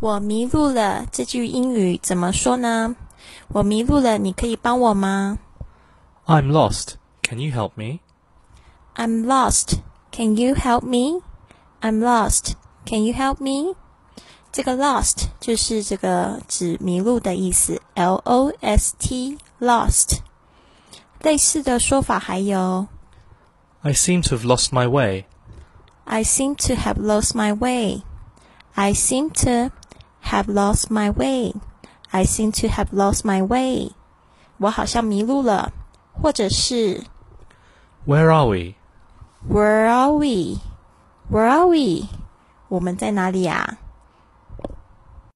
我迷路了，这句英语怎么说呢？我迷路了，你可以帮我吗？I'm lost. Can you help me? I'm lost. Can you help me? I'm lost. Can you help me? 这个 lost 就是这个指迷路的意思，L O S T lost。类似的说法还有，I seem to have lost my way. I seem to have lost my way. I seem to have lost my way. I seem to have lost my way. 我好像迷路了，或者是 Where are we? Where are we? Where are we? 我们在哪里呀？